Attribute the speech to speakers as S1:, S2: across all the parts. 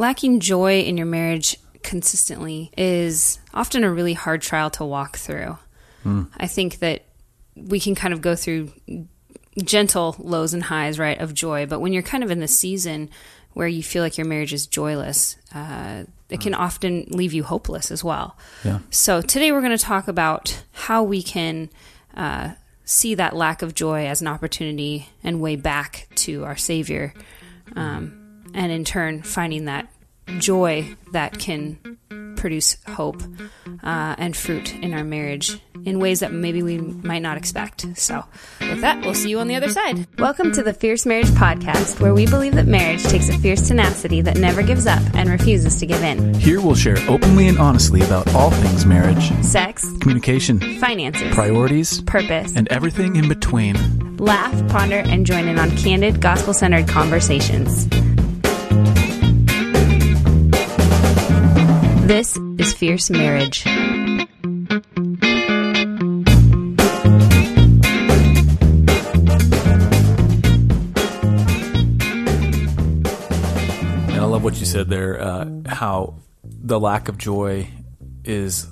S1: lacking joy in your marriage consistently is often a really hard trial to walk through. I think that we can kind of go through gentle lows and highs, right, of joy. But when you're kind of in the season where you feel like your marriage is joyless, uh, it can often leave you hopeless as well.
S2: Yeah.
S1: So today we're going to talk about how we can uh, see that lack of joy as an opportunity and way back to our Savior, um, and in turn finding that joy that can produce hope uh, and fruit in our marriage in ways that maybe we might not expect. So, with that, we'll see you on the other side. Welcome to the Fierce Marriage Podcast, where we believe that marriage takes a fierce tenacity that never gives up and refuses to give in.
S2: Here we'll share openly and honestly about all things marriage,
S1: Sex,
S2: communication,
S1: finances,
S2: priorities,
S1: purpose,
S2: and everything in between.
S1: laugh, ponder, and join in on candid, gospel centered conversations. This is Fierce Marriage.
S2: And I love what you said there, uh, how the lack of joy is.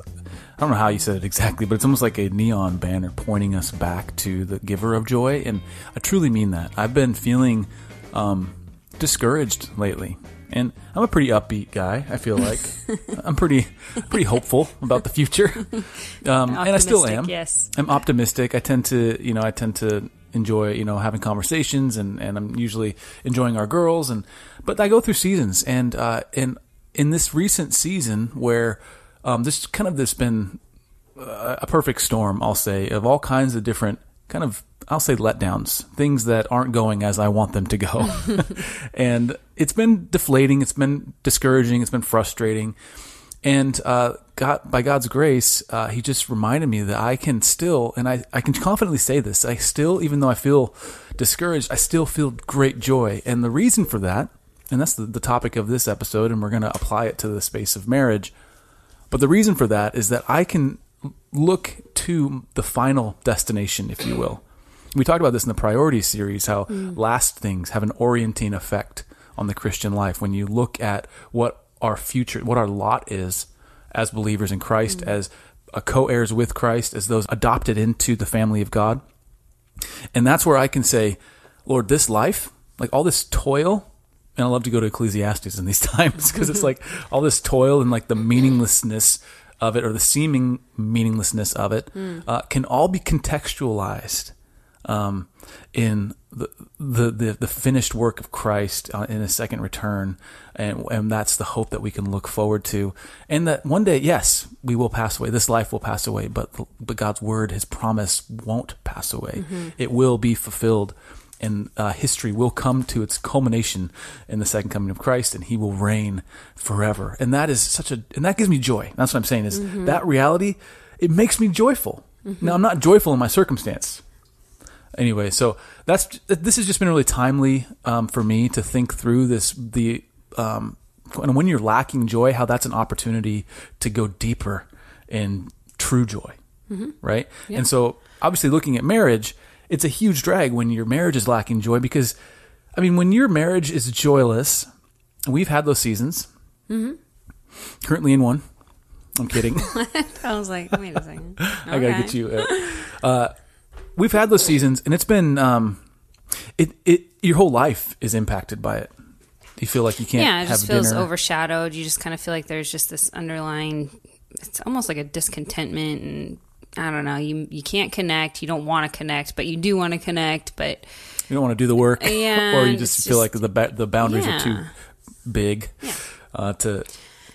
S2: I don't know how you said it exactly, but it's almost like a neon banner pointing us back to the giver of joy. And I truly mean that. I've been feeling um, discouraged lately. And I'm a pretty upbeat guy. I feel like I'm pretty, pretty hopeful about the future, um, and I still am.
S1: yes.
S2: I'm optimistic. I tend to, you know, I tend to enjoy, you know, having conversations, and, and I'm usually enjoying our girls, and but I go through seasons, and uh, and in this recent season where um, this kind of there's been uh, a perfect storm, I'll say, of all kinds of different kind of I'll say letdowns, things that aren't going as I want them to go. and it's been deflating, it's been discouraging, it's been frustrating. And uh, God, by God's grace, uh, He just reminded me that I can still, and I, I can confidently say this, I still, even though I feel discouraged, I still feel great joy. And the reason for that, and that's the, the topic of this episode, and we're going to apply it to the space of marriage. But the reason for that is that I can look to the final destination, if you will. We talked about this in the priority series, how mm. last things have an orienting effect on the Christian life. When you look at what our future, what our lot is as believers in Christ, mm. as a co-heirs with Christ, as those adopted into the family of God. And that's where I can say, Lord, this life, like all this toil, and I love to go to Ecclesiastes in these times because it's like all this toil and like the meaninglessness of it or the seeming meaninglessness of it mm. uh, can all be contextualized um, in the, the the the finished work of Christ uh, in His second return, and and that's the hope that we can look forward to, and that one day, yes, we will pass away. This life will pass away, but but God's word, His promise, won't pass away. It will be fulfilled. And uh, history will come to its culmination in the second coming of Christ, and He will reign forever. And that is such a, and that gives me joy. That's what I'm saying is that reality. It makes me joyful. Now I'm not joyful in my circumstance, anyway, so that's this has just been really timely um, for me to think through this the um, and when you're lacking joy, how that's an opportunity to go deeper in true joy, right? And so, obviously, looking at marriage, it's a huge drag when your marriage is lacking joy because, I mean, when your marriage is joyless, we've had those seasons. Currently in one. I'm kidding.
S1: I was like, wait a second.
S2: I gotta get you. Uh, uh, we've had those seasons, and it's been um, it it your whole life is impacted by it. You feel like you can't
S1: Yeah, it just feels
S2: dinner.
S1: overshadowed. You just kind of feel like there's just this underlying, it's almost like a discontentment and I don't know. You you can't connect. You don't want to connect, but you do want to connect. But
S2: you don't want to do the work,
S1: Yeah,
S2: or you just feel
S1: just-
S2: like the ba- the boundaries are too
S1: Yeah.
S2: big uh, to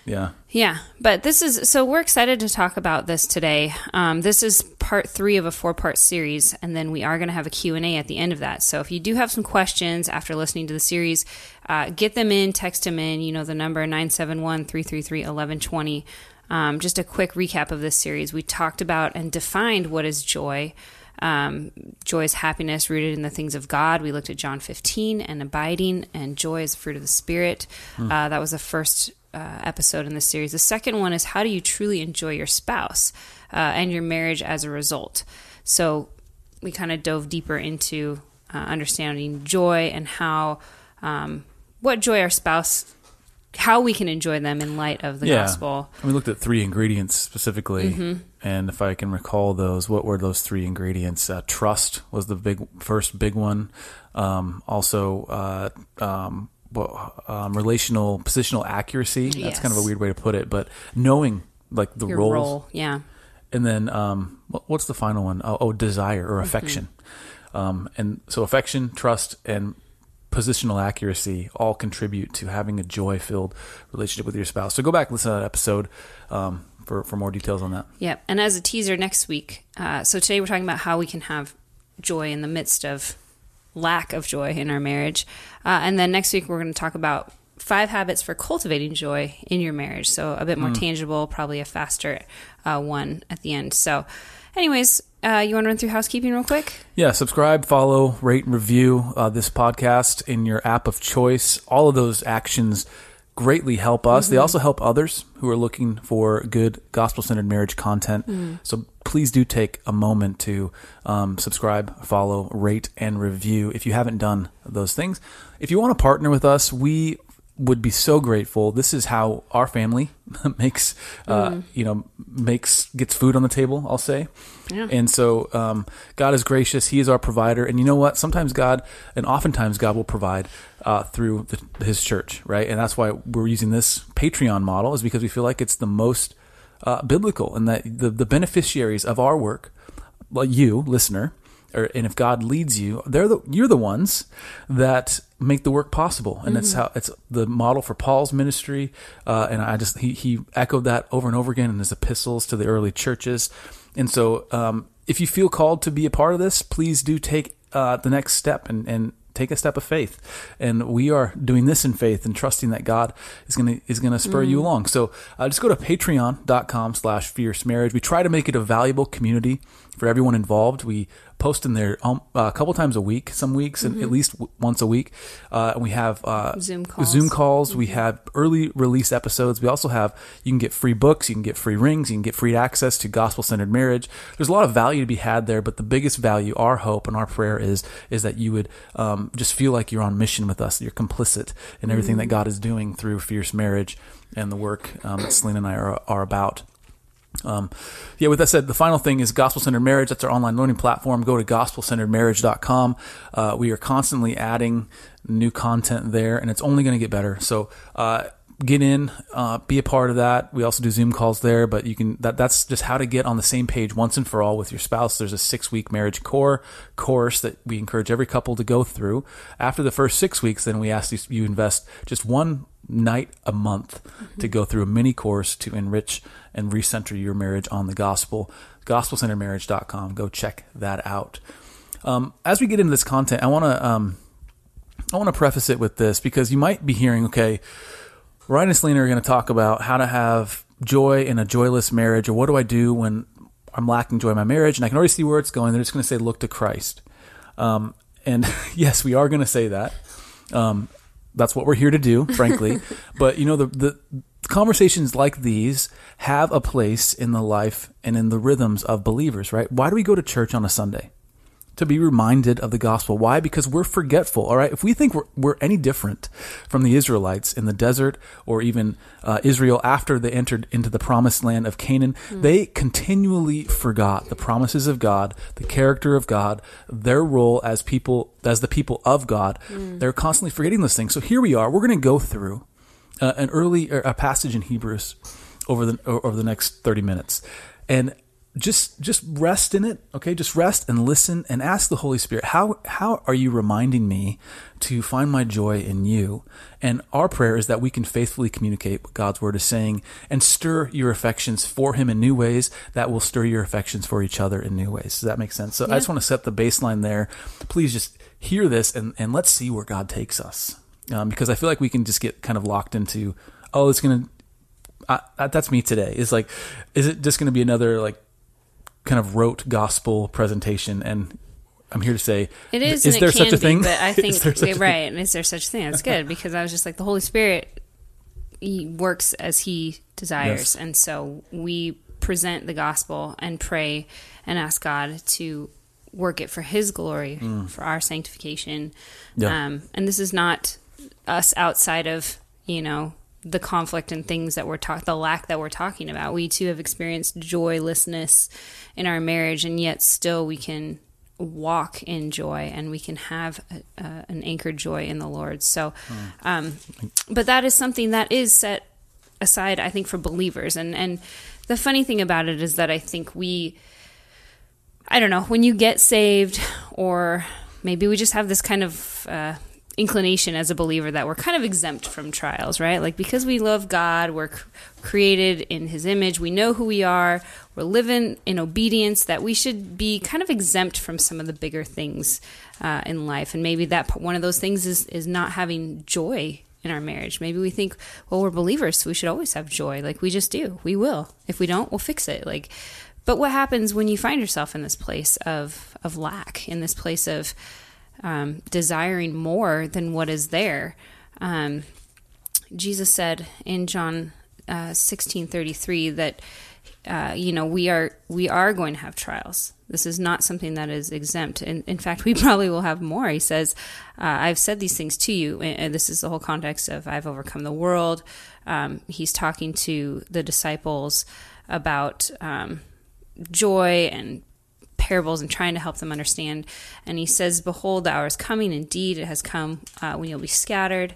S2: yeah.
S1: Yeah, but this is so we're excited to talk about this today. Um, this is part three of a four-part series, and then we are going to have a Q and A at the end of that. So if you do have some questions after listening to the series, uh, get them in, text them in. You know the number 971-333-1120. Um, just a quick recap of this series. We talked about and defined what is joy. Um, joy is happiness rooted in the things of God. We looked at John 15 and abiding, and joy is fruit of the Spirit. Uh, that was the first uh, episode in this series. The second one is how do you truly enjoy your spouse uh, and your marriage as a result? So we kind of dove deeper into uh, understanding joy and how um, what joy our spouse how we can enjoy them in light of the
S2: Yeah.
S1: gospel.
S2: We looked at three ingredients specifically,
S1: Mm-hmm.
S2: and if I can recall those, what were those three ingredients? Uh, trust was the big first big one. Um, also, uh, um, um, relational positional accuracy. That's kind of a weird way to put it, but knowing like the
S1: Your
S2: roles,
S1: role, yeah.
S2: and then um, what's the final one? Oh, oh desire or affection. Um, and so affection, trust, and positional accuracy all contribute to having a joy-filled relationship with your spouse. So go back and listen to that episode um, for for more details on that.
S1: Yep. And as a teaser next week, uh, so today we're talking about how we can have joy in the midst of lack of joy in our marriage. Uh, and then next week we're going to talk about five habits for cultivating joy in your marriage. So a bit more tangible, probably a faster uh, one at the end. So, anyways, uh, you want to run through housekeeping real quick?
S2: Yeah, subscribe, follow, rate, and review uh, this podcast in your app of choice. All of those actions greatly help us. They also help others who are looking for good gospel centered marriage content. So please do take a moment to um, subscribe, follow, rate, and review if you haven't done those things. If you want to partner with us, we would be so grateful. This is how our family makes, uh, you know, makes gets food on the table. I'll say,
S1: Yeah.
S2: and so um, God is gracious. He is our provider, and you know what? Sometimes God, and oftentimes God will provide uh, through the, His church, right? And that's why we're using this Patreon model, is because we feel like it's the most uh, biblical, and that the the beneficiaries of our work, like you, listener, or, and if God leads you, they're the you're the ones that make the work possible, and it's how it's the model for Paul's ministry. Uh, and I just he he echoed that over and over again in his epistles to the early churches. And so, um, if you feel called to be a part of this, please do take uh, the next step and and take a step of faith. And we are doing this in faith and trusting that God is going to is going to spur you along. So uh, just go to patreon.com slash fierce marriage. We try to make it a valuable community for everyone involved. We post in there um, a couple times a week, some weeks, and at least w- once a week. Uh, and we have uh,
S1: Zoom calls.
S2: Zoom calls. We have early release episodes. We also have you can get free books, you can get free rings, you can get free access to gospel centered marriage. There's a lot of value to be had there, but the biggest value, our hope and our prayer is is that you would um, just feel like you're on mission with us. You're complicit in everything that God is doing through fierce marriage and the work um, that Selena and I are are about. Um, yeah, with that said, the final thing is Gospel Centered Marriage. That's our online learning platform. Go to gospelcenteredmarriage.com. Uh, we are constantly adding new content there, and it's only going to get better. So, uh, get in, uh, be a part of that. We also do Zoom calls there, but you can, that, that's just how to get on the same page once and for all with your spouse. There's a six week marriage core course that we encourage every couple to go through. After the first six weeks, then we ask you, you invest just one night a month to go through a mini course to enrich and recenter your marriage on the gospel. GospelCenteredMarriage.com. Go check that out. Um, as we get into this content, I want to um, I want to preface it with this because you might be hearing, okay, Ryan and Selena are going to talk about how to have joy in a joyless marriage, or what do I do when I'm lacking joy in my marriage? And I can already see where it's going. They're just going to say, look to Christ. Um, and yes, we are going to say that. Um, that's what we're here to do, frankly. but you know, the, the conversations like these have a place in the life and in the rhythms of believers, right? Why do we go to church on a Sunday? To be reminded of the gospel. Why? Because we're forgetful. All right. If we think we're, we're any different from the Israelites in the desert or even uh, Israel after they entered into the promised land of Canaan, they continually forgot the promises of God, the character of God, their role as people, as the people of God. They're constantly forgetting those things. So here we are. We're going to go through uh, an early or a passage in Hebrews over the over the next 30 minutes. And just just rest in it, okay? Just rest and listen and ask the Holy Spirit, how how are you reminding me to find my joy in you? And our prayer is that we can faithfully communicate what God's word is saying and stir your affections for him in new ways that will stir your affections for each other in new ways. Does that make sense? So I just want to set the baseline there. Please just hear this and, and let's see where God takes us. Um, because I feel like we can just get kind of locked into, oh, it's going to, I, that's me today. Is like, is it just going to be another like kind of rote gospel presentation? And I'm here to say,
S1: It is.
S2: Is there such a thing?
S1: Be, but I think
S2: there such a
S1: yeah,
S2: thing?
S1: right. And is there such a thing? That's good because I was just like the Holy Spirit. He works as He desires,
S2: Yes.
S1: and so we present the gospel and pray and ask God to work it for His glory, for our sanctification.
S2: Mm. Yeah.
S1: Um, and this is not us outside of you know the conflict and things that we're talking, the lack that we're talking about. We too have experienced joylessness in our marriage, and yet still we can walk in joy and we can have a, a, an anchored joy in the Lord. So, um, but that is something that is set aside, I think, for believers. And and the funny thing about it is that I think we, I don't know, when you get saved, or maybe we just have this kind of uh, inclination as a believer that we're kind of exempt from trials, right? Like because we love God, we're c- created in His image, we know who we are, we're living in obedience, that we should be kind of exempt from some of the bigger things uh, in life. And maybe that one of those things is is not having joy in our marriage. Maybe we think, well, we're believers, so we should always have joy. Like we just do. We will. If we don't, we'll fix it. Like, but what happens when you find yourself in this place of of lack, in this place of um, desiring more than what is there? Um, Jesus said in John uh, sixteen thirty three that uh, you know we are we are going to have trials. This is not something that is exempt. In, in fact, we probably will have more. He says, uh, "I've said these things to you," and this is the whole context of "I've overcome the world." Um, he's talking to the disciples about um, joy and parables and trying to help them understand. And he says, "Behold, the hour is coming; indeed, it has come uh, when you'll be scattered."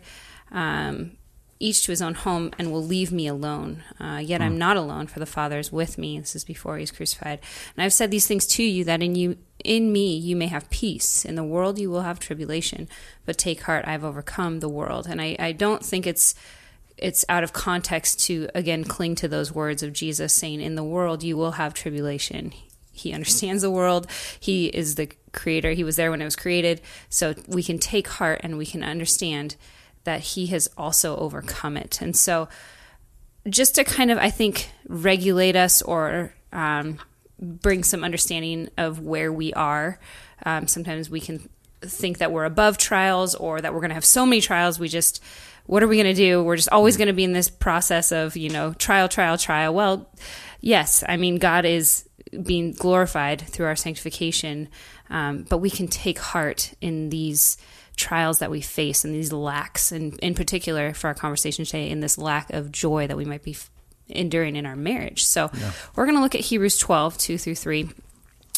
S1: Um, each to his own home and will leave me alone. Uh, yet mm. I'm not alone, for the Father is with me. This is before he's crucified. And I've said these things to you that in you, in me, you may have peace. In the world, you will have tribulation, but take heart, I've overcome the world. And I, I don't think it's it's out of context to again cling to those words of Jesus saying, "In the world, you will have tribulation." He understands the world. He is the creator. He was there when it was created. So we can take heart and we can understand that he has also overcome it. And so, just to kind of, I think, regulate us or um, bring some understanding of where we are, um, sometimes we can think that we're above trials or that we're going to have so many trials. We just, what are we going to do? We're just always going to be in this process of, you know, trial, trial, trial. Well, yes, I mean, God is being glorified through our sanctification, um, but we can take heart in these trials that we face and these lacks, and in particular for our conversation today, in this lack of joy that we might be enduring in our marriage. So yeah. we're going to look at Hebrews 12, 2 through 3.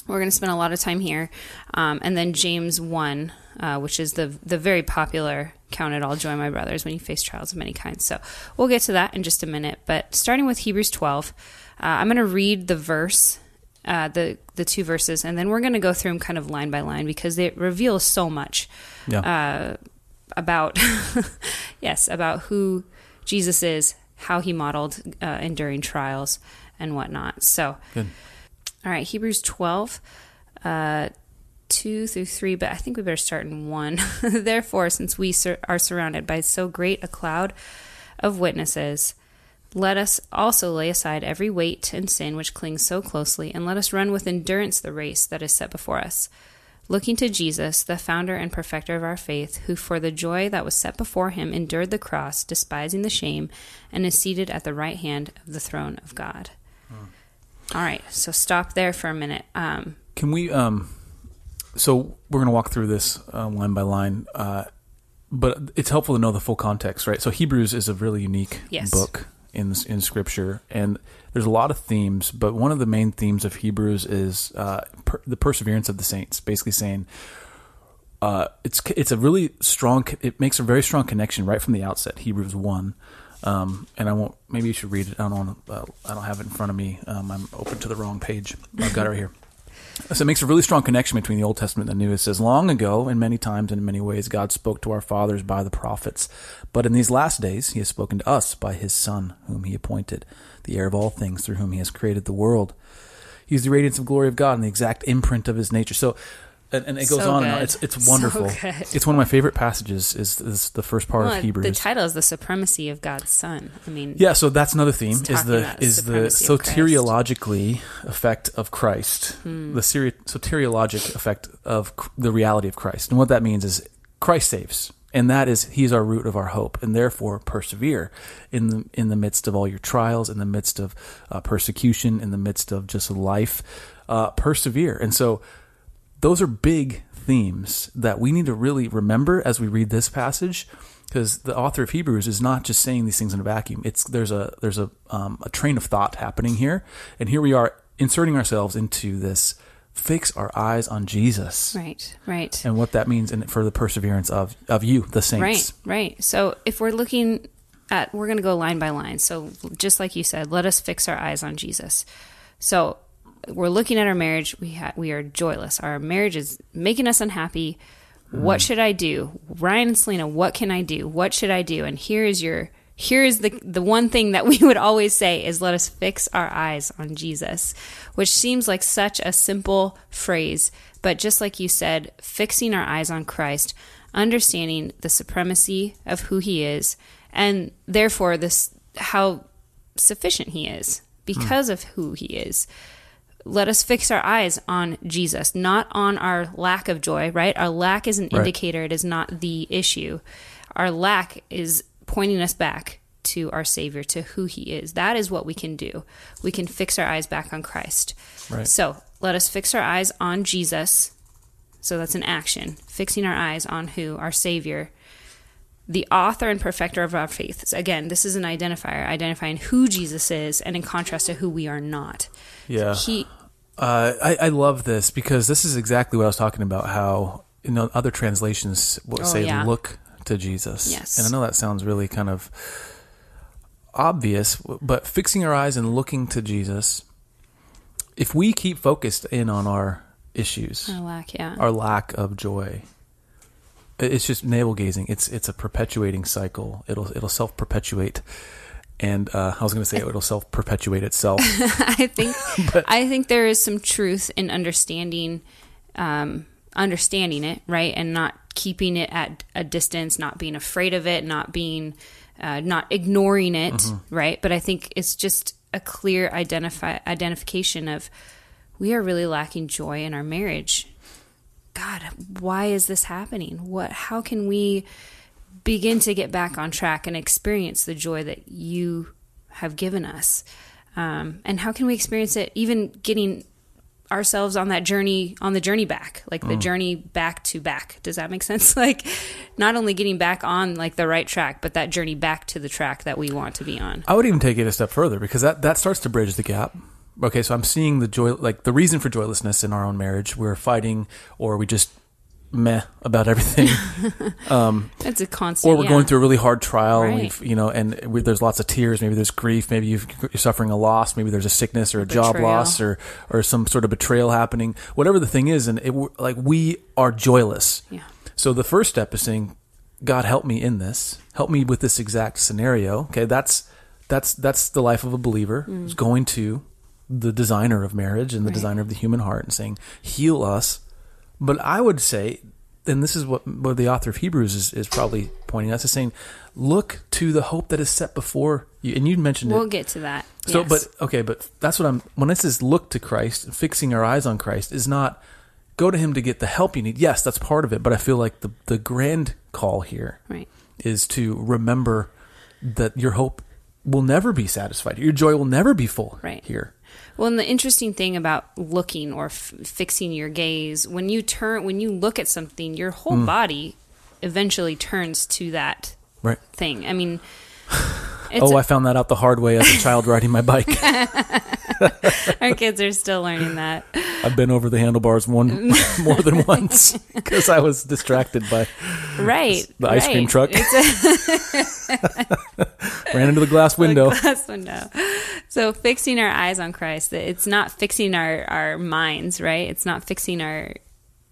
S1: We're going to spend a lot of time here. Um, and then James 1, uh, which is the, the very popular count it all joy, my brothers, when you face trials of many kinds. So we'll get to that in just a minute. But starting with Hebrews 12, uh, I'm going to read the verse uh, the the two verses, and then we're going to go through them kind of line by line because it reveals so much yeah. uh, about yes about who Jesus is, how he modeled uh, enduring trials and whatnot. So, Good. all right, Hebrews twelve. Uh, 2 through 3, but I think we better start in 1. Therefore, since we sur- are surrounded by so great a cloud of witnesses, let us also lay aside every weight and sin which clings so closely, and let us run with endurance the race that is set before us. Looking to Jesus, the founder and perfecter of our faith, who for the joy that was set before him endured the cross, despising the shame, and is seated at the right hand of the throne of God. Hmm. All right, so stop there for a minute. Um,
S2: Can we? Um, so we're going to walk through this uh, line by line, uh, but it's helpful to know the full context, right? So Hebrews is a really unique yes. book in in Scripture, and there's a lot of themes. But one of the main themes of Hebrews is uh, per, the perseverance of the saints. Basically, saying uh, it's it's a really strong. It makes a very strong connection right from the outset. Hebrews one. Um, and I won't. Maybe you should read it. I don't. Want uh, I don't have it in front of me. Um, I'm open to the wrong page. I've got it right here. So it makes a really strong connection between the Old Testament and the New. It says, Long ago, and many times and in many ways, God spoke to our fathers by the prophets. But in these last days, he has spoken to us by his Son, whom he appointed, the heir of all things, through whom he has created the world. He is the radiance of glory of God and the exact imprint of his nature. So and, and it goes so on and on. It's it's wonderful. So it's one of my favorite passages. Is, is the first part well, of Hebrews.
S1: The title is the supremacy of God's Son. I mean,
S2: yeah. So that's another theme. Is the is the soteriologically effect of Christ, hmm. the soteriologic effect of the reality of Christ, and what that means is Christ saves, and that is He's our root of our hope, and therefore persevere in the in the midst of all your trials, in the midst of uh, persecution, in the midst of just life. Uh, persevere, and so those are big themes that we need to really remember as we read this passage because the author of Hebrews is not just saying these things in a vacuum. It's there's a there's a um, a train of thought happening here, and here we are inserting ourselves into this. Fix our eyes on Jesus,
S1: Right, right.
S2: and what that means in, for the perseverance of of you, the saints.
S1: Right, right. So if we're looking at, we're going to go line by line. So just like you said, let us fix our eyes on Jesus. So we're looking at our marriage. We ha- we are joyless. Our marriage is making us unhappy. What mm. should I do, Ryan and Selena? What can I do? What should I do? And here is your here is the the one thing that we would always say is let us fix our eyes on Jesus, which seems like such a simple phrase, but just like you said, fixing our eyes on Christ, understanding the supremacy of who he is and therefore this how sufficient he is because hmm. of who he is let us fix our eyes on Jesus, not on our lack of joy, right? Our lack is an
S2: Right.
S1: indicator, it is not the issue. Our lack is pointing us back to our Savior, to who He is. That is what we can do. We can fix our eyes back on Christ.
S2: Right.
S1: So let us fix our eyes on Jesus. So that's an action, fixing our eyes on who? Our Savior. The author and perfecter of our faith. So again, this is an identifier, identifying who Jesus is, and in contrast to who we are not.
S2: Yeah.
S1: He
S2: Uh, I, I love this because this is exactly what I was talking about. How you know other translations will
S1: Oh,
S2: say
S1: yeah.
S2: "look to Jesus,"
S1: Yes.
S2: and I know that sounds really kind of obvious, but fixing our eyes and looking to Jesus. If we keep focused in on our issues,
S1: our lack, yeah.
S2: our lack of joy, it's just navel gazing. It's it's a perpetuating cycle. It'll it'll self perpetuate. And uh, I was going to say it'll self perpetuate itself.
S1: I think I think there is some truth in understanding um, understanding it, right, and not keeping it at a distance, not being afraid of it, not being uh, not ignoring it, right. But I think it's just a clear identify identification of we are really lacking joy in our marriage. God, why is this happening? What? How can we begin to get back on track and experience the joy that you have given us? Um, and how can we experience it even getting ourselves on that journey on the journey back like the journey back to back does that make sense like not only getting back on like the right track but that journey back to the track that we want to be on
S2: I would even take it a step further because that, that starts to bridge the gap. Okay, so I'm seeing the joy, like the reason for joylessness in our own marriage. We're fighting, or we just meh about everything, um,
S1: it's a constant
S2: or we're
S1: yeah.
S2: going through a really hard trial. And
S1: Right.
S2: we've, you know, and we, there's lots of tears. Maybe there's grief. Maybe you've, you're suffering a loss. Maybe there's a sickness or a job loss or or some sort of betrayal happening. Whatever the thing is, and it, like we are joyless.
S1: yeah
S2: So the first step is saying, God, help me in this. Help me with this exact scenario. Okay, that's that's that's the life of a believer. Mm. Is going to the designer of marriage and the
S1: Right.
S2: designer of the human heart and saying, heal us. But I would say, and this is what, what the author of Hebrews is, is probably pointing us, is saying, look to the hope that is set before you. And you mentioned it
S1: we'll
S2: it.
S1: get to that
S2: So,
S1: Yes.
S2: but okay, but that's what I'm. When it says look to Christ, fixing our eyes on Christ is not go to Him to get the help you need. Yes, that's part of it, but I feel like the the grand call here
S1: right
S2: is to remember that your hope will never be satisfied. Your joy will never be full.
S1: Right.
S2: here.
S1: Well, and the interesting thing about looking or f- fixing your gaze, when you turn, when you look at something, your whole
S2: Hmm.
S1: body eventually turns to that
S2: Right.
S1: thing. I mean,
S2: oh, I found that out the hard way as a child riding my bike.
S1: our kids are still learning that.
S2: I've been over the handlebars one more than once because I was distracted by
S1: Right.
S2: The ice cream truck. Ran into the glass window.
S1: glass window. So fixing our eyes on Christ, it's not fixing our, our minds, right? It's not fixing our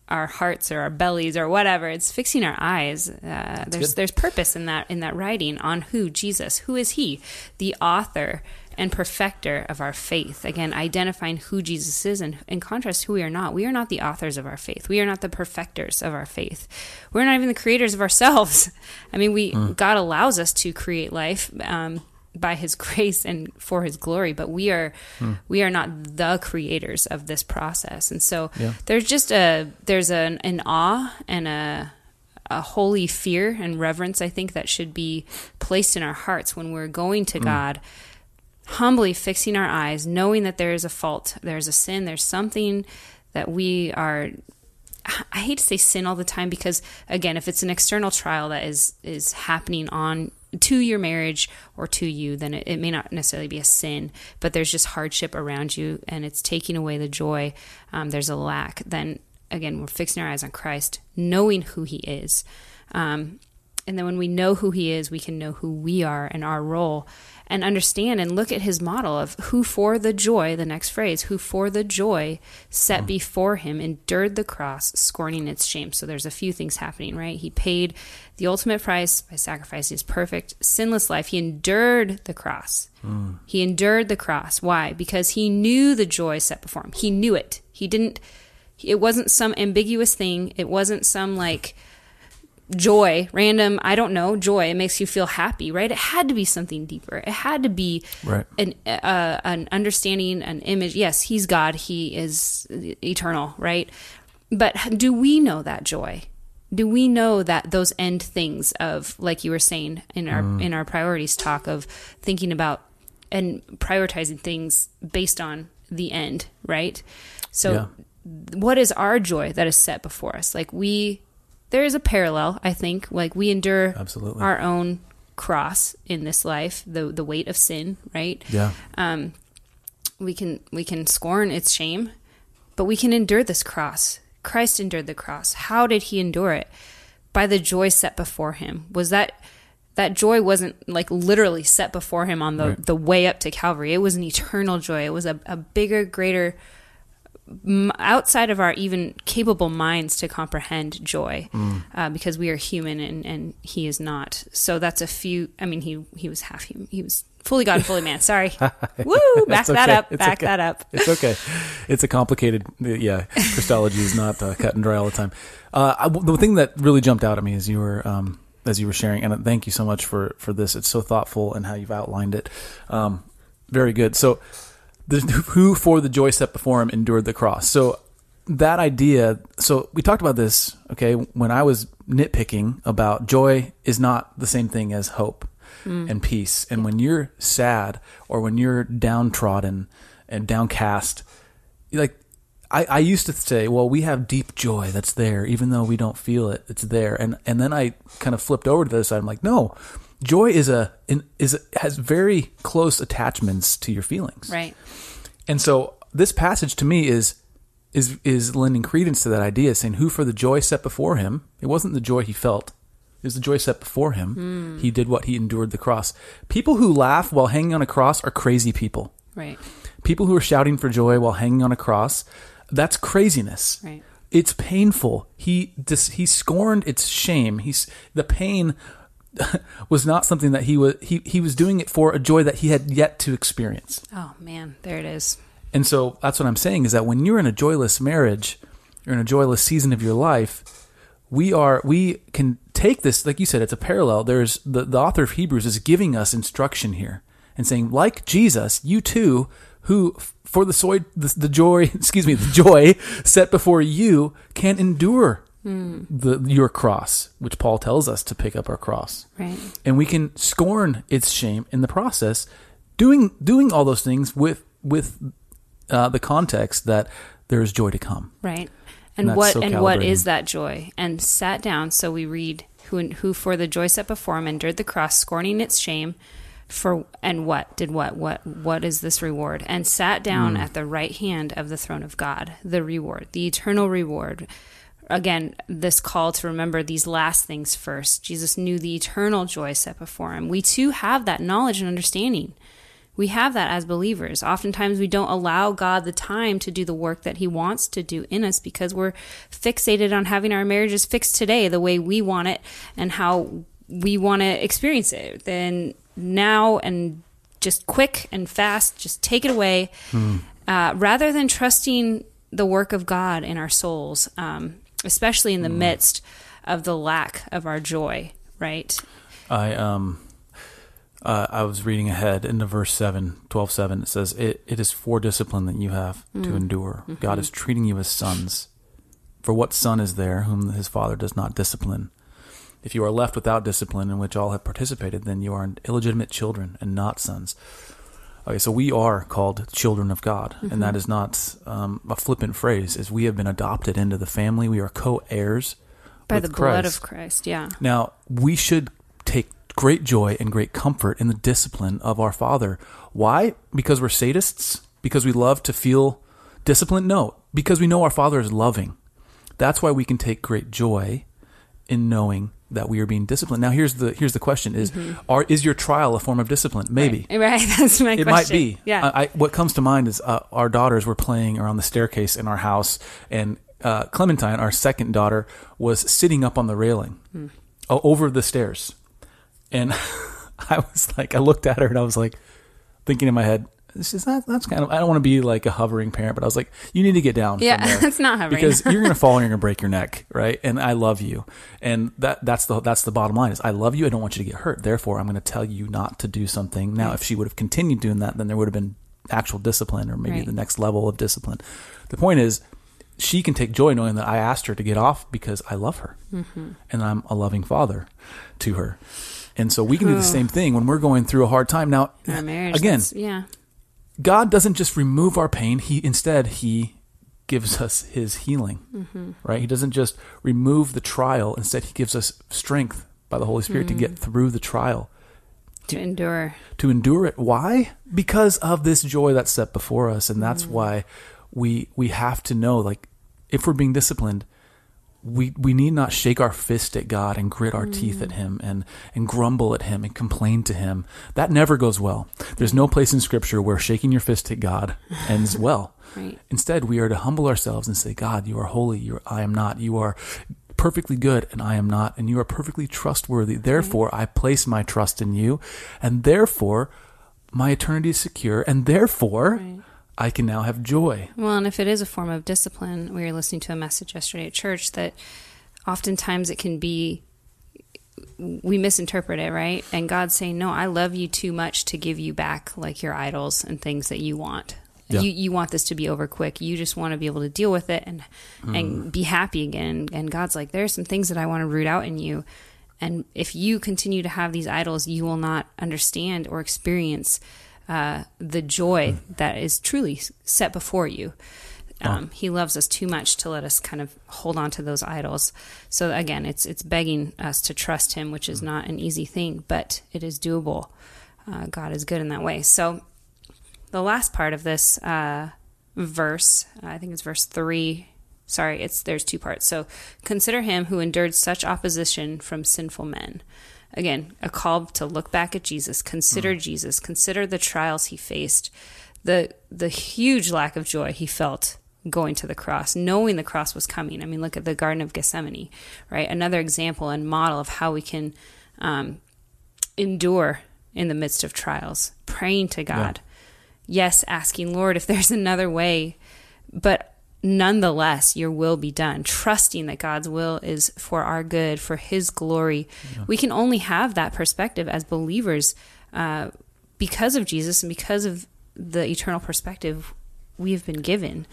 S1: our hearts or our bellies or whatever. It's fixing our eyes. Uh, there's
S2: good.
S1: there's purpose in that in that writing on who Jesus, who is He, the author and perfecter of our faith. Again, identifying who Jesus is, and in contrast, who we are not. We are not the authors of our faith. We are not the perfecters of our faith. We're not even the creators of ourselves. I mean, we hmm. God allows us to create life. Um, by his grace and for his glory but we are hmm. we are not the creators of this process and so
S2: Yeah.
S1: there's just a there's an, an awe and a a holy fear and reverence i think that should be placed in our hearts when we're going to hmm. god humbly fixing our eyes knowing that there is a fault there's a sin there's something that we are I hate to say sin all the time because again, if it's an external trial that is is happening on to your marriage or to you, then it, it may not necessarily be a sin, but there's just hardship around you and it's taking away the joy. Um, there's a lack. Then again, we're fixing our eyes on Christ, knowing who He is. Um, and then when we know who He is, we can know who we are and our role and understand and look at his model of who for the joy, the next phrase, who for the joy set mm. before him endured the cross, scorning its shame. So there's a few things happening, right? He paid the ultimate price by sacrificing his perfect, sinless life. He endured the cross. Mm. He endured the cross. Why? Because he knew the joy set before him. He knew it. He didn't, it wasn't some ambiguous thing. It wasn't some like, joy, random, I don't know, joy. It makes you feel happy, right? It had to be something deeper. It had to be
S2: right.
S1: an uh, an understanding, an image. Yes, he's God. He is eternal, right? But do we know that joy? Do we know that those end things of, like you were saying in our mm. in our priorities talk of thinking about and prioritizing things based on the end, right? So, yeah. what is our joy that is set before us? Like we there is a parallel, I think. Like we endure
S2: Absolutely.
S1: our own cross in this life, the the weight of sin, right?
S2: Yeah.
S1: Um, we can we can scorn its shame, but we can endure this cross. Christ endured the cross. How did he endure it? By the joy set before him. Was that that joy wasn't like literally set before him on the, right. the way up to Calvary. It was an eternal joy. It was a, a bigger, greater outside of our even capable minds to comprehend joy mm. uh, because we are human and, and he is not. So that's a few i mean he he was half human he was fully god fully man. Sorry. Woo! Back okay. that up it's back okay. that up.
S2: It's okay. It's a complicated yeah christology is not uh, cut and dry all the time. Uh, I, the thing that really jumped out at me as you were um, as you were sharing and thank you so much for for this. It's so thoughtful and how you've outlined it. Um, very good. So the, who for the joy set before him endured the cross. So that idea, so we talked about this, okay, when I was nitpicking about joy is not the same thing as hope mm. and peace. And when you're sad or when you're downtrodden and downcast, like I, I used to say, well, we have deep joy that's there, even though we don't feel it, it's there. And and then I kind of flipped over to the other side. I'm like, no, joy is a is has very close attachments to your feelings.
S1: Right.
S2: And so this passage to me is is is lending credence to that idea, saying who for the joy set before him, it wasn't the joy he felt. It was the joy set before him. Mm. He did what he endured the cross. People who laugh while hanging on a cross are crazy people.
S1: Right.
S2: People who are shouting for joy while hanging on a cross, that's craziness.
S1: Right.
S2: It's painful. He dis, he scorned its shame. He's the pain was not something that he was he, he was doing it for a joy that he had yet to experience.
S1: Oh man, there it is.
S2: And so that's what I'm saying is that when you're in a joyless marriage, you're in a joyless season of your life, we are we can take this like you said it's a parallel. There's the, the author of Hebrews is giving us instruction here and saying like Jesus, you too who for the soy the, the joy, excuse me, the joy set before you can endure mm. the your cross, which Paul tells us to pick up our cross.
S1: Right.
S2: And we can scorn its shame in the process, doing doing all those things with with uh, the context that there is joy to come.
S1: Right. And, and what so and what is that joy? And sat down. So we read who who for the joy set before him endured the cross, scorning its shame. For and what did what what what is this reward? And sat down mm. at the right hand of the throne of God, the reward, the eternal reward again, this call to remember these last things first. Jesus knew the eternal joy set before him. We too have that knowledge and understanding. We have that as believers. Oftentimes, we don't allow God the time to do the work that He wants to do in us because we're fixated on having our marriages fixed today the way we want it and how we want to experience it. Then now and just quick and fast, just take it away, hmm. uh, rather than trusting the work of God in our souls. Um, especially in the mm. midst of the lack of our joy, right?
S2: I um uh, I was reading ahead into verse 7, 12 7. It says, It, it is for discipline that you have mm. to endure. Mm-hmm. God is treating you as sons. For what son is there whom his father does not discipline? If you are left without discipline, in which all have participated, then you are illegitimate children and not sons. Okay, so we are called children of God,
S1: Mm-hmm.
S2: and that is not um, a flippant phrase. As we have been adopted into the family, we are co-heirs
S1: By
S2: with
S1: the blood
S2: Christ.
S1: of Christ. Yeah.
S2: Now, we should take great joy and great comfort in the discipline of our Father. Why? Because we're sadists? Because we love to feel disciplined? No, because we know our Father is loving. That's why we can take great joy in knowing that we are being disciplined. Now, here's the here's the question: Is are is your trial a form of discipline? Maybe.
S1: Right. Right. That's my
S2: It
S1: question.
S2: might be.
S1: Yeah.
S2: I, I, what comes to mind is uh, our daughters were playing around the staircase in our house, and uh, Clementine, our second daughter, was sitting up on the railing o- over the stairs. And I was like, I looked at her and I was like, thinking in my head, this is not, that's kind of, I don't want to be like a hovering parent, but I was like, you need to get down.
S1: yeah.
S2: from there
S1: It's not hovering.
S2: because you're going to fall and you're going to break your neck, right? And I love you, and that that's the that's the bottom line is I love you. I don't want you to get hurt. Therefore, I'm going to tell you not to do something. Now, if she would have continued doing that, then there would have been actual discipline, or maybe
S1: Right.
S2: the next level of discipline. The point is, she can take joy knowing that I asked her to get off because I love her,
S1: Mm-hmm.
S2: and I'm a loving father to her. And so we can do the same thing when we're going through a hard time. Now,
S1: marriage.
S2: again,
S1: Yeah.
S2: God doesn't just remove our pain. He instead he gives us his healing.
S1: Mm-hmm.
S2: Right? He doesn't just remove the trial. Instead, he gives us strength by the Holy Spirit to
S1: Mm.
S2: get through the trial,
S1: To endure.
S2: to endure it. Why? Because of this joy that's set before us, and that's why we we have to know like if we're being disciplined, we we need not shake our fist at God and grit our teeth at mm. him and and grumble at him and complain to him. That never goes well. There's no place in scripture where shaking your fist at God ends well.
S1: Right.
S2: Instead, we are to humble ourselves and say, God, you are holy, you are, I am not. You are perfectly good and I am not, and you are perfectly trustworthy. Therefore, I place my trust in you, and therefore my eternity is secure, and therefore
S1: Right.
S2: I can now have joy.
S1: Well, and if it is a form of discipline, we were listening to a message yesterday at church that oftentimes it can be we misinterpret it, right? And God's saying, "No, I love you too much to give you back like your idols and things that you want.
S2: Yeah.
S1: You you want this to be over quick. You just want to be able to deal with it and and mm. be happy again." And God's like, "There are some things that I want to root out in you." And if you continue to have these idols, you will not understand or experience uh, the joy that is truly set before you. Um, He loves us too much to let us kind of hold on to those idols. So again, it's it's begging us to trust Him, which is not an easy thing, but it is doable. Uh, God is good in that way. So the last part of this uh, verse, I think it's verse three. Sorry, it's there's two parts. So consider him who endured such opposition from sinful men. Again, a call to look back at Jesus, consider Jesus, consider the trials he faced, the the huge lack of joy he felt going to the cross, knowing the cross was coming. I mean, look at the Garden of Gethsemane, right? Another example and model of how we can um, endure in the midst of trials, praying to God. Yes, asking, Lord, if there's another way, but nonetheless, your will be done, trusting that God's will is for our good, for His glory. We can only have that perspective as believers uh, because of Jesus and because of the eternal perspective we have been given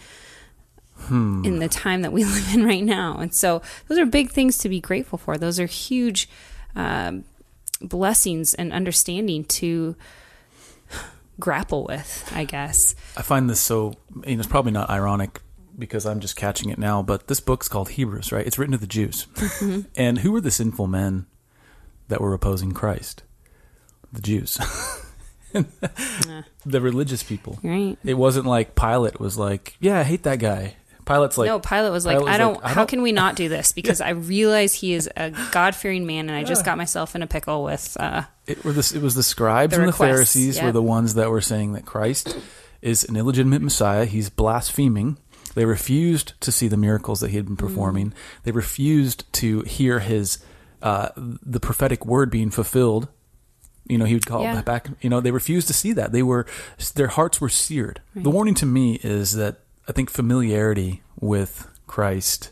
S1: in the time that we live in right now. And so, those are big things to be grateful for. Those are huge um, blessings and understanding to grapple with, I guess.
S2: I find this so, you know, it's probably not ironic because I'm just catching it now, but this book's called Hebrews, right? It's written to the Jews. and who were the sinful men that were opposing Christ? The Jews. the religious people.
S1: Right.
S2: It wasn't like Pilate was like, yeah, I hate that guy. Pilate's like,
S1: no, Pilate was like,
S2: Pilate was
S1: I don't,
S2: like, I
S1: how
S2: don't-
S1: can we not do this? Because I realize he is a God fearing man and I just got myself in a pickle with, uh,
S2: it, were the, it was the scribes
S1: The
S2: and the
S1: requests,
S2: Pharisees were the ones that were saying that Christ is an illegitimate Messiah. He's blaspheming. They refused to see the miracles that he had been performing. They refused to hear his uh, the prophetic word being fulfilled. You know, he would call
S1: Yeah.
S2: back. You know, they refused to see that. They were their hearts were seared. The warning to me is that I think familiarity with Christ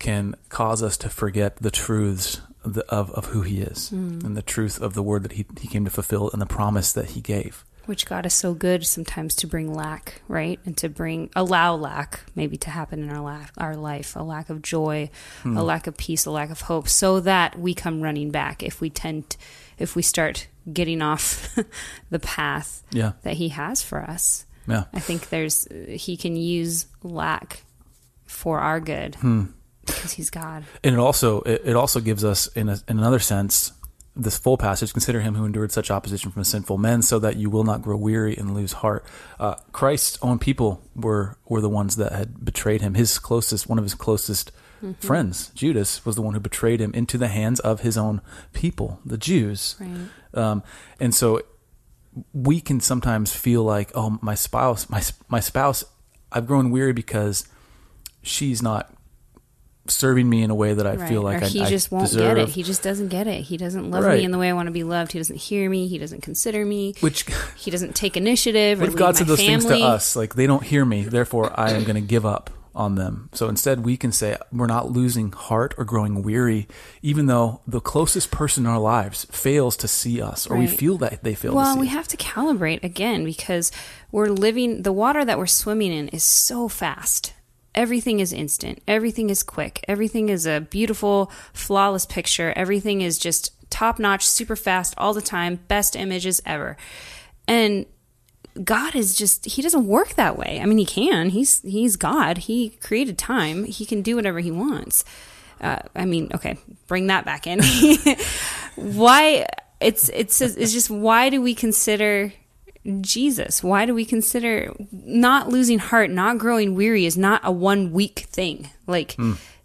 S2: can cause us to forget the truths of, the, of, of who he is and the truth of the word that he, he came to fulfill and the promise that he gave.
S1: Which God is so good sometimes to bring lack, right? And to bring, allow lack maybe to happen in our, la- our life, a lack of joy, a lack of peace, a lack of hope, so that we come running back if we tend, if we start getting off the path
S2: Yeah.
S1: that he has for us.
S2: Yeah.
S1: I think there's he can use lack for our good
S2: Hmm.
S1: because he's God.
S2: And it also it, it also gives us in, a, in another sense this full passage consider him who endured such opposition from sinful men so that you will not grow weary and lose heart. Uh, christ's own people were were the ones that had betrayed him. His closest one of his closest friends judas was the one who betrayed him into the hands of his own people the jews.
S1: Right.
S2: um, and so we can sometimes feel like, oh, my spouse, my my spouse, I've grown weary because she's not serving me in a way that I
S1: Right.
S2: feel like
S1: or
S2: I,
S1: he
S2: I
S1: just won't
S2: deserve.
S1: get it. He just doesn't get it. He doesn't love
S2: Right.
S1: me in the way I want to be loved. He doesn't hear me. He doesn't consider me.
S2: Which,
S1: He doesn't take initiative.
S2: what
S1: or
S2: if God said those things to us? Like they don't hear me, therefore I am going to give up on them. So instead, we can say we're not losing heart or growing weary, even though the closest person in our lives fails to see us, or we feel that they fail to
S1: Well, we have to calibrate again because we're living, the water that we're swimming in is so fast. Everything is instant. Everything is quick. Everything is a beautiful, flawless picture. Everything is just top notch, super fast all the time, best images ever. And God is just he doesn't work that way. I mean, he can. He's he's God. He created time. He can do whatever he wants. Uh, I mean, okay, bring that back in. why it's it's it's just why do we consider Jesus? Why do we consider not losing heart, not growing weary is not a one week thing. Like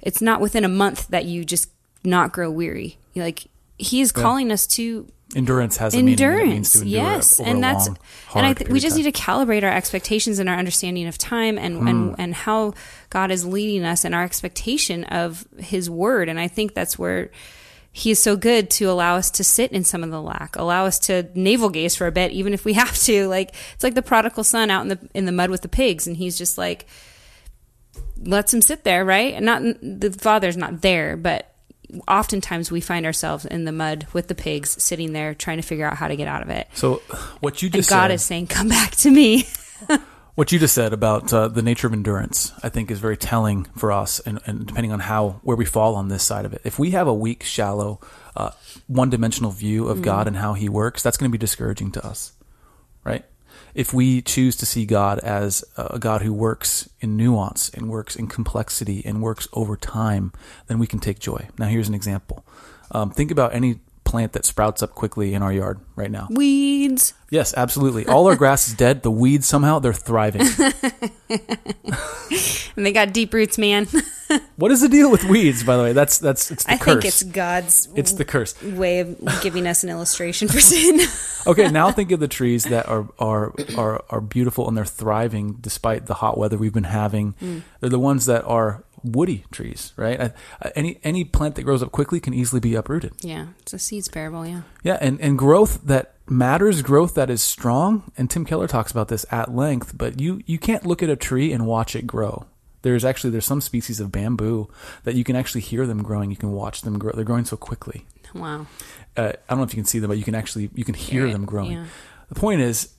S1: it's not within a month that you just not grow weary. Like he is calling us to
S2: endurance has a meaning. and means
S1: endurance
S2: to endure
S1: yes and that's
S2: long,
S1: and i th- we just need to calibrate our expectations and our understanding of time and
S2: Hmm.
S1: and and how god is leading us and our expectation of his word and i think that's where he is so good to allow us to sit in some of the lack allow us to navel gaze for a bit even if we have to. Like it's like the prodigal son out in the in the mud with the pigs and he's just like lets him sit there right? And not the father's not there but oftentimes we find ourselves in the mud with the pigs sitting there trying to figure out how to get out of it.
S2: So what you
S1: and
S2: just
S1: God
S2: said,
S1: is saying, "Come back to me."
S2: what you just said about uh, the nature of endurance, I think is very telling for us, and, and depending on how where we fall on this side of it. If we have a weak, shallow, uh, one-dimensional view of God and how He works, that's going to be discouraging to us, right? If we choose to see God as a God who works in nuance and works in complexity and works over time, then we can take joy. Now, here's an example. Um, think about any plant that sprouts up quickly in our yard right now.
S1: Weeds.
S2: Yes, absolutely. All our grass is dead. The weeds somehow they're thriving.
S1: And they got deep roots, man.
S2: What is the deal with weeds? By the way, that's that's it's the
S1: I
S2: curse.
S1: think it's God's
S2: it's the curse.
S1: way of giving us an illustration for sin.
S2: Okay, now think of the trees that are are are are beautiful and they're thriving despite the hot weather we've been having.
S1: Mm.
S2: They're the ones that are woody trees, right? Any any plant that grows up quickly can easily be uprooted.
S1: yeah, it's a seeds parable. Yeah,
S2: Yeah, and, and growth that matters, growth that is strong, and Tim Keller talks about this at length, but you, you can't look at a tree and watch it grow. There's actually there's some species of bamboo that you can actually hear them growing. You can watch them grow. They're growing so quickly.
S1: wow.
S2: Uh, I don't know if you can see them, but you can actually you can hear them growing.
S1: yeah.
S2: The point is,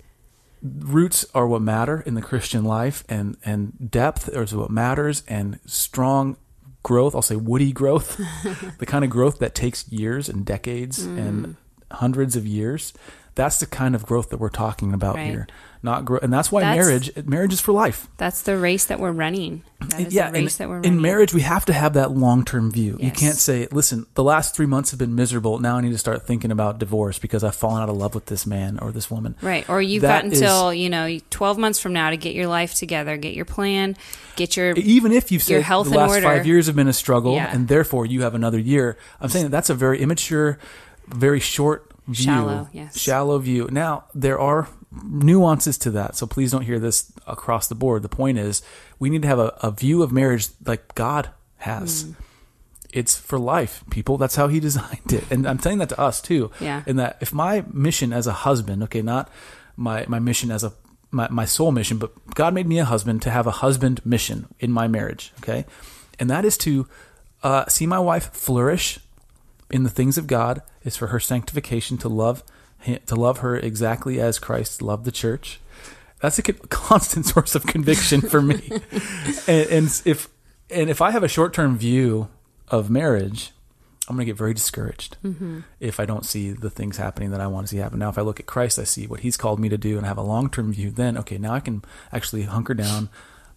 S2: roots are what matter in the Christian life, and and depth is what matters, and strong growth. I'll say woody growth, the kind of growth that takes years and decades
S1: Mm.
S2: and hundreds of years. That's the kind of growth that we're talking about
S1: Right.
S2: here. Not grow, and that's why
S1: That's-
S2: marriage marriage is for life.
S1: That's the race that we're running. Is
S2: yeah,
S1: the race
S2: in,
S1: that we're
S2: in marriage, we have to have that long term view. You can't say, "Listen, the last three months have been miserable. Now I need to start thinking about divorce because I've fallen out of love with this man or this woman."
S1: Right. Or you've
S2: That
S1: got
S2: is-
S1: until, you know, 12 months from now to get your life together, get your plan, get your.
S2: even if you've
S1: Your
S2: said
S1: health
S2: the last
S1: order.
S2: five years have been a struggle
S1: Yeah.
S2: and therefore you have another year i'm saying that that's a very immature very short view
S1: Shallow, yes.
S2: shallow view now there are nuances to that. So please don't hear this across the board. The point is we need to have a, a view of marriage like god has.
S1: Hmm.
S2: it's for life people. That's how he designed it. And i'm saying that to us too
S1: Yeah.
S2: in that if my mission as a husband okay not my my mission as a my, my soul mission but god made me a husband to have a husband mission in my marriage okay? And that is to uh, see my wife flourish in the things of god. Is for her sanctification to love to love her exactly as christ loved the church that's a constant source of conviction for me and, and if and if i have a short-term view of marriage I'm going to get very discouraged
S1: Mm-hmm.
S2: if I don't see the things happening that I want to see happen. Now, if I look at Christ, I see what He's called me to do, and I have a long term view. Then, okay, now I can actually hunker down,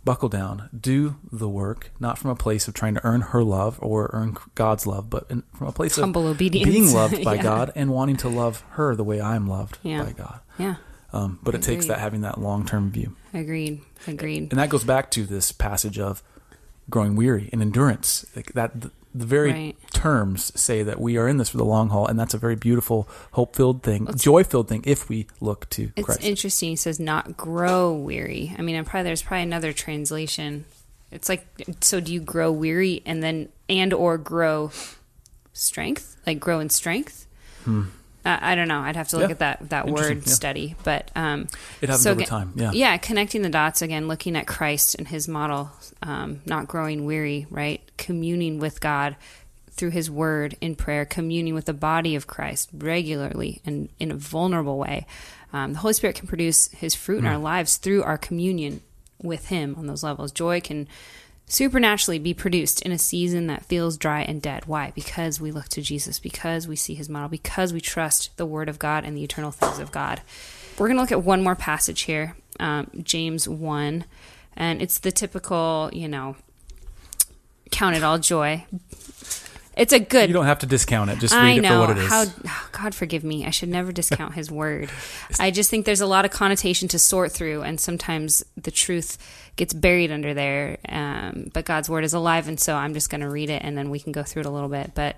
S2: buckle down, do the work, not from a place of trying to earn her love or earn God's love, but in, from a place
S1: Humble
S2: of
S1: obedience.
S2: being loved by
S1: Yeah.
S2: God and wanting to love her the way I'm loved
S1: Yeah.
S2: by God.
S1: Yeah.
S2: Um, but it takes that having that long term view.
S1: Agreed. Agreed.
S2: And that goes back to this passage of growing weary and endurance. Like that, the, the very
S1: Right.
S2: Terms say that we are in this for the long haul, and that's a very beautiful, hope-filled thing, joy-filled thing if we look to
S1: It's
S2: Christ.
S1: interesting. He says not grow weary. I mean, I'm probably there's probably another translation. It's like so. Do you grow weary and then and or grow strength? Like grow in strength? I, I don't know. I'd have to look
S2: Hmm. Yeah.
S1: at that that word
S2: yeah.
S1: study. But um,
S2: It happens
S1: so
S2: over time. Yeah.
S1: yeah, connecting the dots again, looking at Christ and His model, um, not growing weary, right? Communing with God through His Word in prayer, communing with the body of Christ regularly and in a vulnerable way. Um, the Holy Spirit can produce His fruit in our lives through our communion with Him on those levels. Joy can supernaturally be produced in a season that feels dry and dead. Why? Because we look to Jesus, because we see his model, because we trust the word of God and the eternal things of God. We're going to look at one more passage here, um, James 1, and it's the typical, you know, count it all joy. It's a good
S2: You don't have to discount it. Just read
S1: I
S2: it
S1: know
S2: for what it is.
S1: how oh, God forgive me. I should never discount His word. I just think there's a lot of connotation to sort through, and sometimes the truth gets buried under there. Um, but God's word is alive, and so I'm just going to read it, and then we can go through it a little bit. But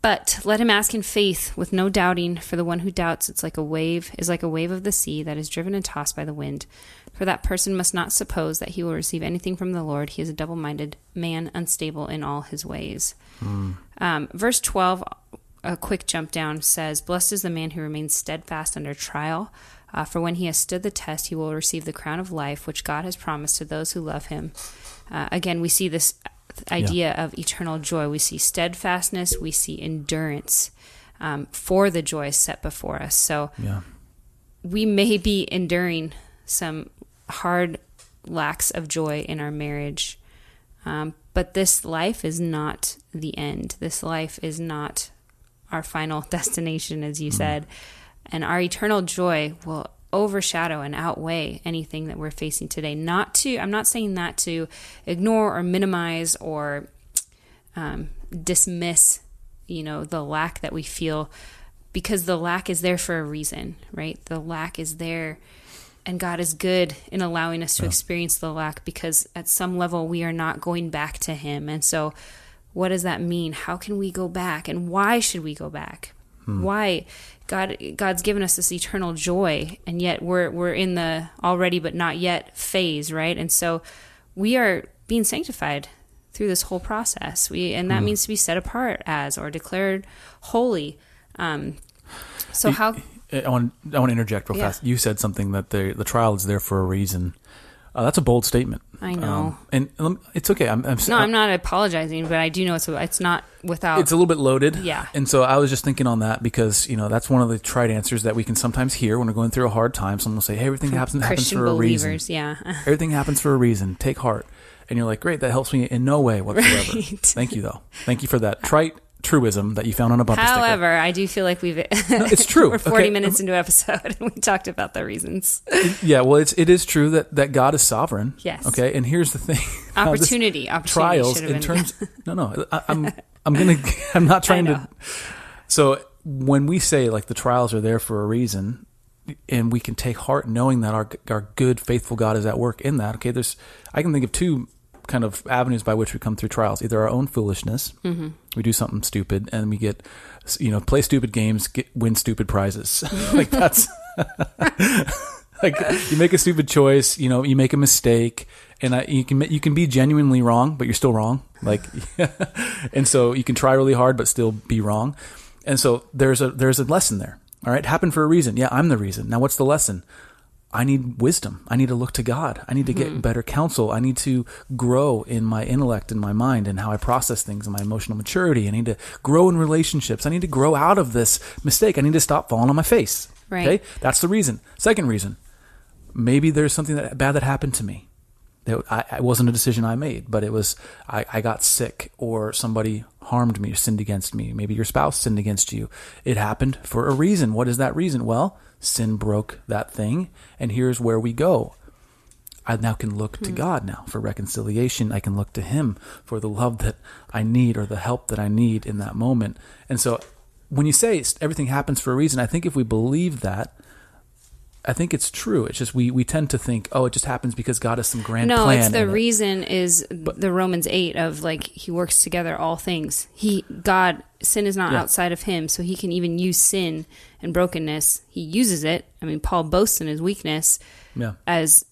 S1: But let him ask in faith, with no doubting, for the one who doubts it's like a wave is like a wave of the sea that is driven and tossed by the wind. For that person must not suppose that he will receive anything from the Lord. He is a double minded man, unstable in all his ways. Um, verse 12, a quick jump down, says, Blessed is the man who remains steadfast under trial. Uh, for when he has stood the test, he will receive the crown of life, which God has promised to those who love him. Uh, again, we see this idea of eternal joy. We see steadfastness, we see endurance um, for the joy set before us. So
S2: yeah.
S1: we may be enduring some hard lacks of joy in our marriage. Um, but this life is not the end. This life is not our final destination, as you said. And our eternal joy will overshadow and outweigh anything that we're facing today. Not to, I'm not saying that to ignore or minimize or um, dismiss, you know, the lack that we feel because the lack is there for a reason, right? The lack is there and God is good in allowing us to experience the lack because at some level we are not going back to him. And so what does that mean? How can we go back and why should we go back? Why God God's given us this eternal joy and yet we're we're in the already but not yet phase, right? And so we are being sanctified through this whole process. We and that means to be set apart as or declared holy. Um, so how
S2: I want I want to interject real
S1: Yeah.
S2: fast. You said something that the the trial is there for a reason. Uh, that's a bold statement.
S1: I know.
S2: Um, and it's okay. I'm, I'm
S1: No, I'm not apologizing, but I do know it's it's not without.
S2: it's a little bit loaded.
S1: Yeah.
S2: And so I was just thinking on that because, you know, that's one of the tried answers that we can sometimes hear when we're going through a hard time. Someone will say, Hey, everything happens, happens
S1: Christian
S2: for a reason.
S1: Yeah,
S2: Everything happens for a reason. Take heart. And you're like, Great, that helps me in no way whatsoever.
S1: Right.
S2: Thank you though. Thank you for that trite truism that you found on a bumper sticker.
S1: However, I do feel like we've.
S2: it's true.
S1: we're 40
S2: Okay.
S1: minutes into an episode and we talked about the reasons.
S2: Yeah, well, it's it is true that that God is sovereign.
S1: Yes.
S2: Okay, and here's the thing:
S1: Opportunity, opportunity
S2: trials in
S1: been-
S2: terms. No, no, I, I'm I'm gonna I'm not trying to. So when we say like the trials are there for a reason, and we can take heart knowing that our our good faithful God is at work in that. Okay, there's I can think of two kind of avenues by which we come through trials. Either our own foolishness,
S1: Mm-hmm.
S2: we do something stupid, and we get you know play stupid games, get, win stupid prizes. like that's like you make a stupid choice, you know, you make a mistake, and I, you can you can be genuinely wrong, but you're still wrong. Like, and so you can try really hard, but still be wrong. And so there's a there's a lesson there. All right, happened for a reason. Yeah, I'm the reason. Now, what's the lesson? I need wisdom. I need to look to God. I need to
S1: Mm-hmm.
S2: get better counsel. I need to grow in my intellect and my mind and how I process things and my emotional maturity. I need to grow in relationships. I need to grow out of this mistake. I need to stop falling on my face.
S1: Right.
S2: Okay? That's the reason. Second reason, maybe there's something that bad that happened to me. That I, it wasn't a decision I made, but it was I, I got sick or somebody harmed me or sinned against me. Maybe your spouse sinned against you. It happened for a reason. What is that reason? Well, sin broke that thing, and here's where we go. I now can look to hmm. God now for reconciliation. I can look to Him for the love that I need or the help that I need in that moment. And so when you say everything happens for a reason, I think if we believe that, I think it's true. It's just we, we tend to think, oh, it just happens because God has some grand
S1: No,
S2: plan.
S1: it's the
S2: in it.
S1: reason is the Romans eight of like he works together all things. He God sin is not
S2: Yeah.
S1: outside of him, so he can even use sin and brokenness. He uses it. I mean, Paul boasts in his weakness
S2: Yeah.
S1: as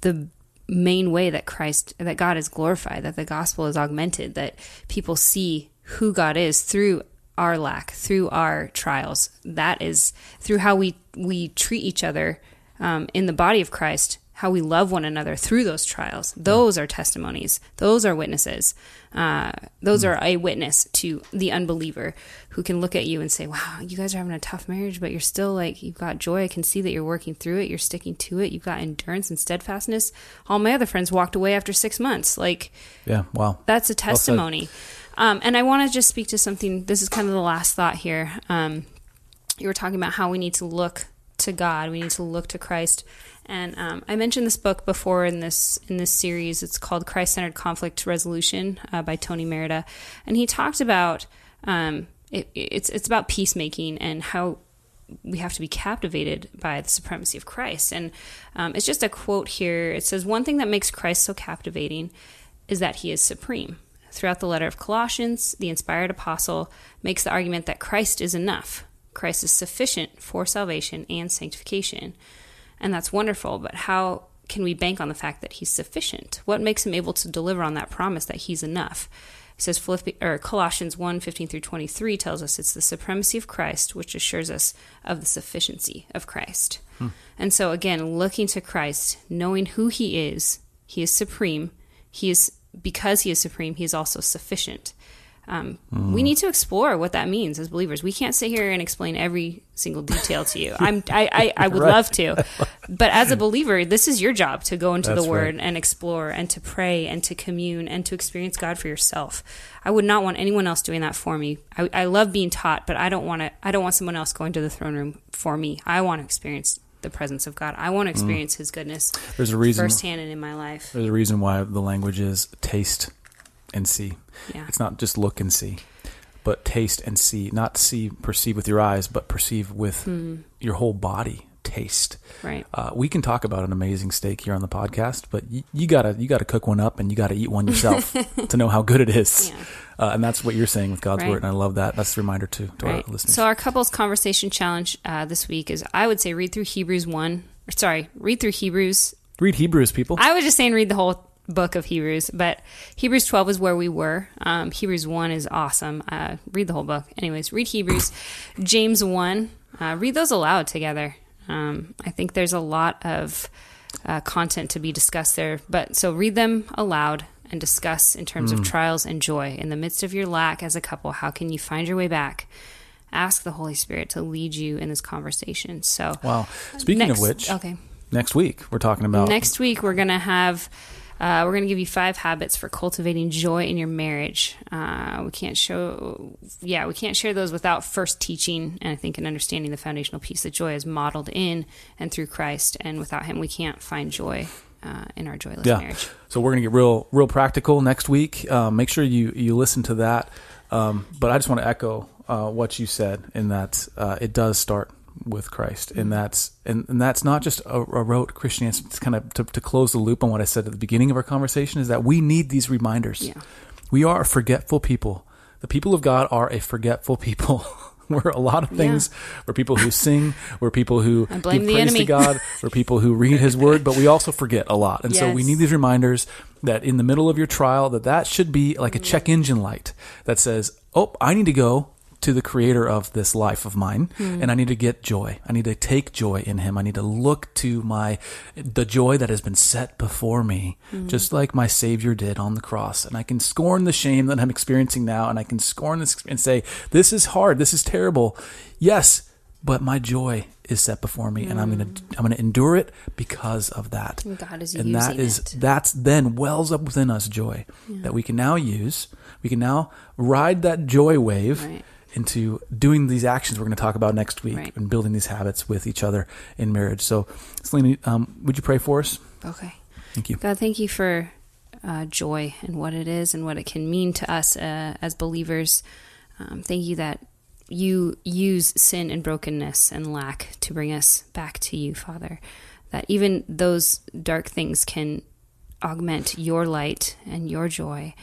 S1: the main way that Christ that God is glorified, that the gospel is augmented, that people see who God is through our lack, through our trials. That is through how we we treat each other um, in the body of Christ, how we love one another through those trials. Those are testimonies. Those are witnesses. Uh, those are a witness to the unbeliever who can look at you and say, "Wow, you guys are having a tough marriage, but you're still like you've got joy. I can see that you're working through it. You're sticking to it. You've got endurance and steadfastness." All my other friends walked away after six months. Like
S2: Yeah. Wow.
S1: that's a testimony. um, and I want to just speak to something. This is kind of the last thought here. Um, you were talking about how we need to look to God. We need to look to Christ. And um, I mentioned this book before in this in this series. It's called Christ Centered Conflict Resolution uh, by Tony Merida, and he talked about um, it, it's it's about peacemaking and how we have to be captivated by the supremacy of Christ. And um, it's just a quote here. It says, One thing that makes Christ so captivating is that he is supreme. Throughout the letter of Colossians, the inspired apostle makes the argument that Christ is enough. Christ is sufficient for salvation and sanctification. And that's wonderful, but how can we bank on the fact that he's sufficient? What makes him able to deliver on that promise that he's enough? He says Philippi, or Colossians 1 15 through 23 tells us it's the supremacy of Christ which assures us of the sufficiency of Christ. Hmm. And so, again, looking to Christ, knowing who he is, he is supreme. He is, because he is supreme, he is also sufficient. Um, We need to explore what that means as believers. We can't sit here and explain every single detail to you. I'm, I, I, I would
S2: Right.
S1: love to, but as a believer, this is your job to go into
S2: That's
S1: the Word
S2: right.
S1: and explore and to pray and to commune and to experience God for yourself. I would not want anyone else doing that for me. I, I love being taught, but I don't want to. I don't want someone else going to the throne room for me. I want to experience the presence of God. I want to
S2: Mm.
S1: experience His goodness
S2: There's a reason.
S1: firsthand and in my life.
S2: There's a reason why the language is taste and see.
S1: Yeah.
S2: It's not just look and see, but taste and see. Not see, perceive with your eyes, but perceive with
S1: Hmm.
S2: your whole body. Taste.
S1: Right.
S2: Uh, we can talk about an amazing steak here on the podcast, but you, you gotta you gotta cook one up and you gotta eat one yourself to know how good it is.
S1: Yeah.
S2: Uh, and that's what you're saying with God's
S1: Right.
S2: word, and I love that. That's the reminder too to
S1: Right.
S2: our listeners.
S1: So our couples conversation challenge uh, this week is I would say read through Hebrews one. Or sorry, read through Hebrews.
S2: Read Hebrews, people.
S1: I was just saying read the whole book of Hebrews, but Hebrews twelve is where we were. Um, Hebrews one is awesome. Uh, read the whole book. Anyways, read Hebrews. James one. Uh, read those aloud together. Um, I think there's a lot of uh, content to be discussed there. But so read them aloud and discuss in terms
S2: Mm.
S1: of trials and joy in the midst of your lack as a couple. How can you find your way back? Ask the Holy Spirit to lead you in this conversation. So,
S2: wow. Speaking
S1: next,
S2: of which,
S1: okay,
S2: next week we're talking about
S1: next week we're gonna have. Uh, we're going to give you five habits for cultivating joy in your marriage. Uh, we can't show, yeah, we can't share those without first teaching and I think and understanding the foundational piece that joy is modeled in and through Christ, and without Him, we can't find joy uh, in our joyless
S2: yeah.
S1: marriage.
S2: So we're gonna get real, real practical next week. Um, make sure you you listen to that. Um, but I just want to echo uh, what you said in that uh, it does start with Christ, and mm. that's and, and that's not just a, a rote Christianity. It's kind of to, to close the loop on what I said at the beginning of our conversation is that we need these reminders.
S1: Yeah.
S2: We are a forgetful people. The people of God are a forgetful people. We're a lot of things. We're people who sing. We're people who give
S1: the
S2: praise
S1: enemy.
S2: to God. We're people who read His Word, but we also forget a lot. And so we need these reminders that in the middle of your trial, that that should be like a mm. check engine light that says, "Oh, I need to go to the creator of this life of mine hmm. and I need to get joy. I need to take joy in him. I need to look to my the joy that has been set before me, hmm. just like my savior did on the cross. And I can scorn the shame that I'm experiencing now and I can scorn this and say, this is hard. This is terrible. Yes, but my joy is set before me and I'm going to hmm. I'm going to endure it because of that.
S1: And God is
S2: and that is
S1: it.
S2: that's then wells up within us joy that we can now use. We can now ride that joy wave
S1: Right.
S2: Into doing these actions we're going to talk about next week
S1: Right.
S2: and building these habits with each other in marriage. So, Selena, um, would you pray for us?
S1: Okay.
S2: Thank you.
S1: God, thank you for uh, joy and what it is and what it can mean to us uh, as believers. Um, thank you that you use sin and brokenness and lack to bring us back to you, Father. That even those dark things can augment your light and your joy.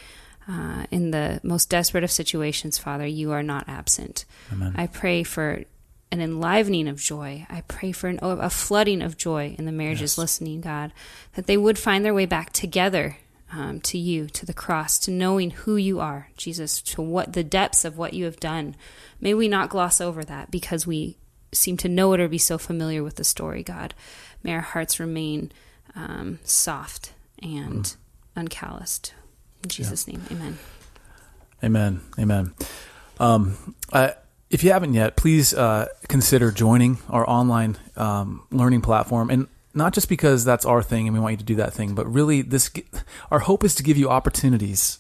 S1: Uh, in the most desperate of situations, Father, you are not absent.
S2: Amen.
S1: I pray for an enlivening of joy. I pray for an, a flooding of joy in the marriages
S2: Yes.
S1: listening, God, that they would find their way back together um, to you, to the cross, to knowing who you are, Jesus, to what the depths of what you have done. May we not gloss over that because we seem to know it or be so familiar with the story, God. May our hearts remain um, soft and uncalloused. In Jesus' name, amen.
S2: Amen. Amen. Um, I, if you haven't yet, please uh, consider joining our online um, learning platform, and not just because that's our thing and we want you to do that thing, but really, this our hope is to give you opportunities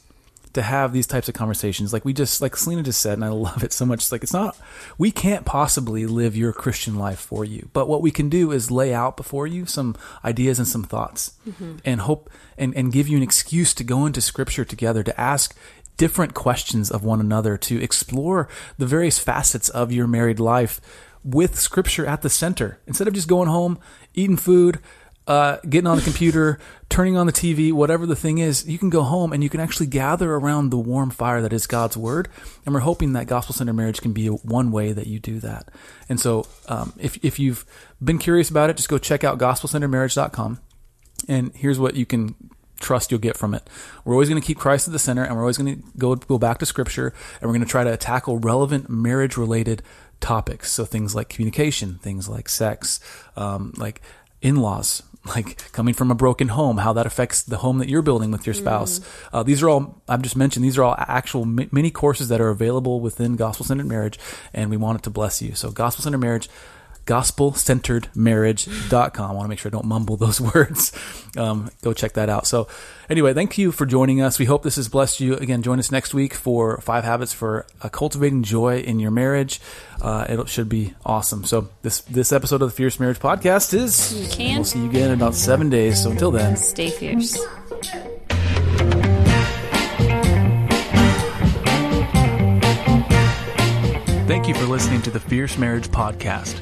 S2: to have these types of conversations. Like we just, like Selena just said, and I love it so much. It's like it's not, we can't possibly live your Christian life for you, but what we can do is lay out before you some ideas and some thoughts, mm-hmm. and hope and and give you an excuse to go into Scripture together to ask different questions of one another to explore the various facets of your married life with scripture at the center instead of just going home eating food uh, getting on the computer turning on the tv whatever the thing is you can go home and you can actually gather around the warm fire that is god's word and we're hoping that gospel centered marriage can be one way that you do that and so um, if, if you've been curious about it just go check out gospelcenteredmarriage.com and here's what you can trust you'll get from it. We're always going to keep Christ at the center, and we're always going to go go back to Scripture, and we're going to try to tackle relevant marriage related topics. So things like communication, things like sex, um, like in laws. Like coming from a broken home, how that affects the home that you're building with your spouse. Uh, these are all I've just mentioned. These are all actual mi- mini courses that are available within Gospel Centered Marriage, and we want it to bless you. So Gospel Centered Marriage gospelcenteredmarriage.com. I want to make sure I don't mumble those words. Um, go check that out. So, anyway, thank you for joining us. We hope this has blessed you. Again, join us next week for five habits for uh, cultivating joy in your marriage. Uh, it should be awesome. So, this this episode of the Fierce Marriage Podcast is.
S1: You can.
S2: We'll see you again in about seven days. So, until then.
S1: Stay fierce.
S2: Thank you for listening to the Fierce Marriage Podcast.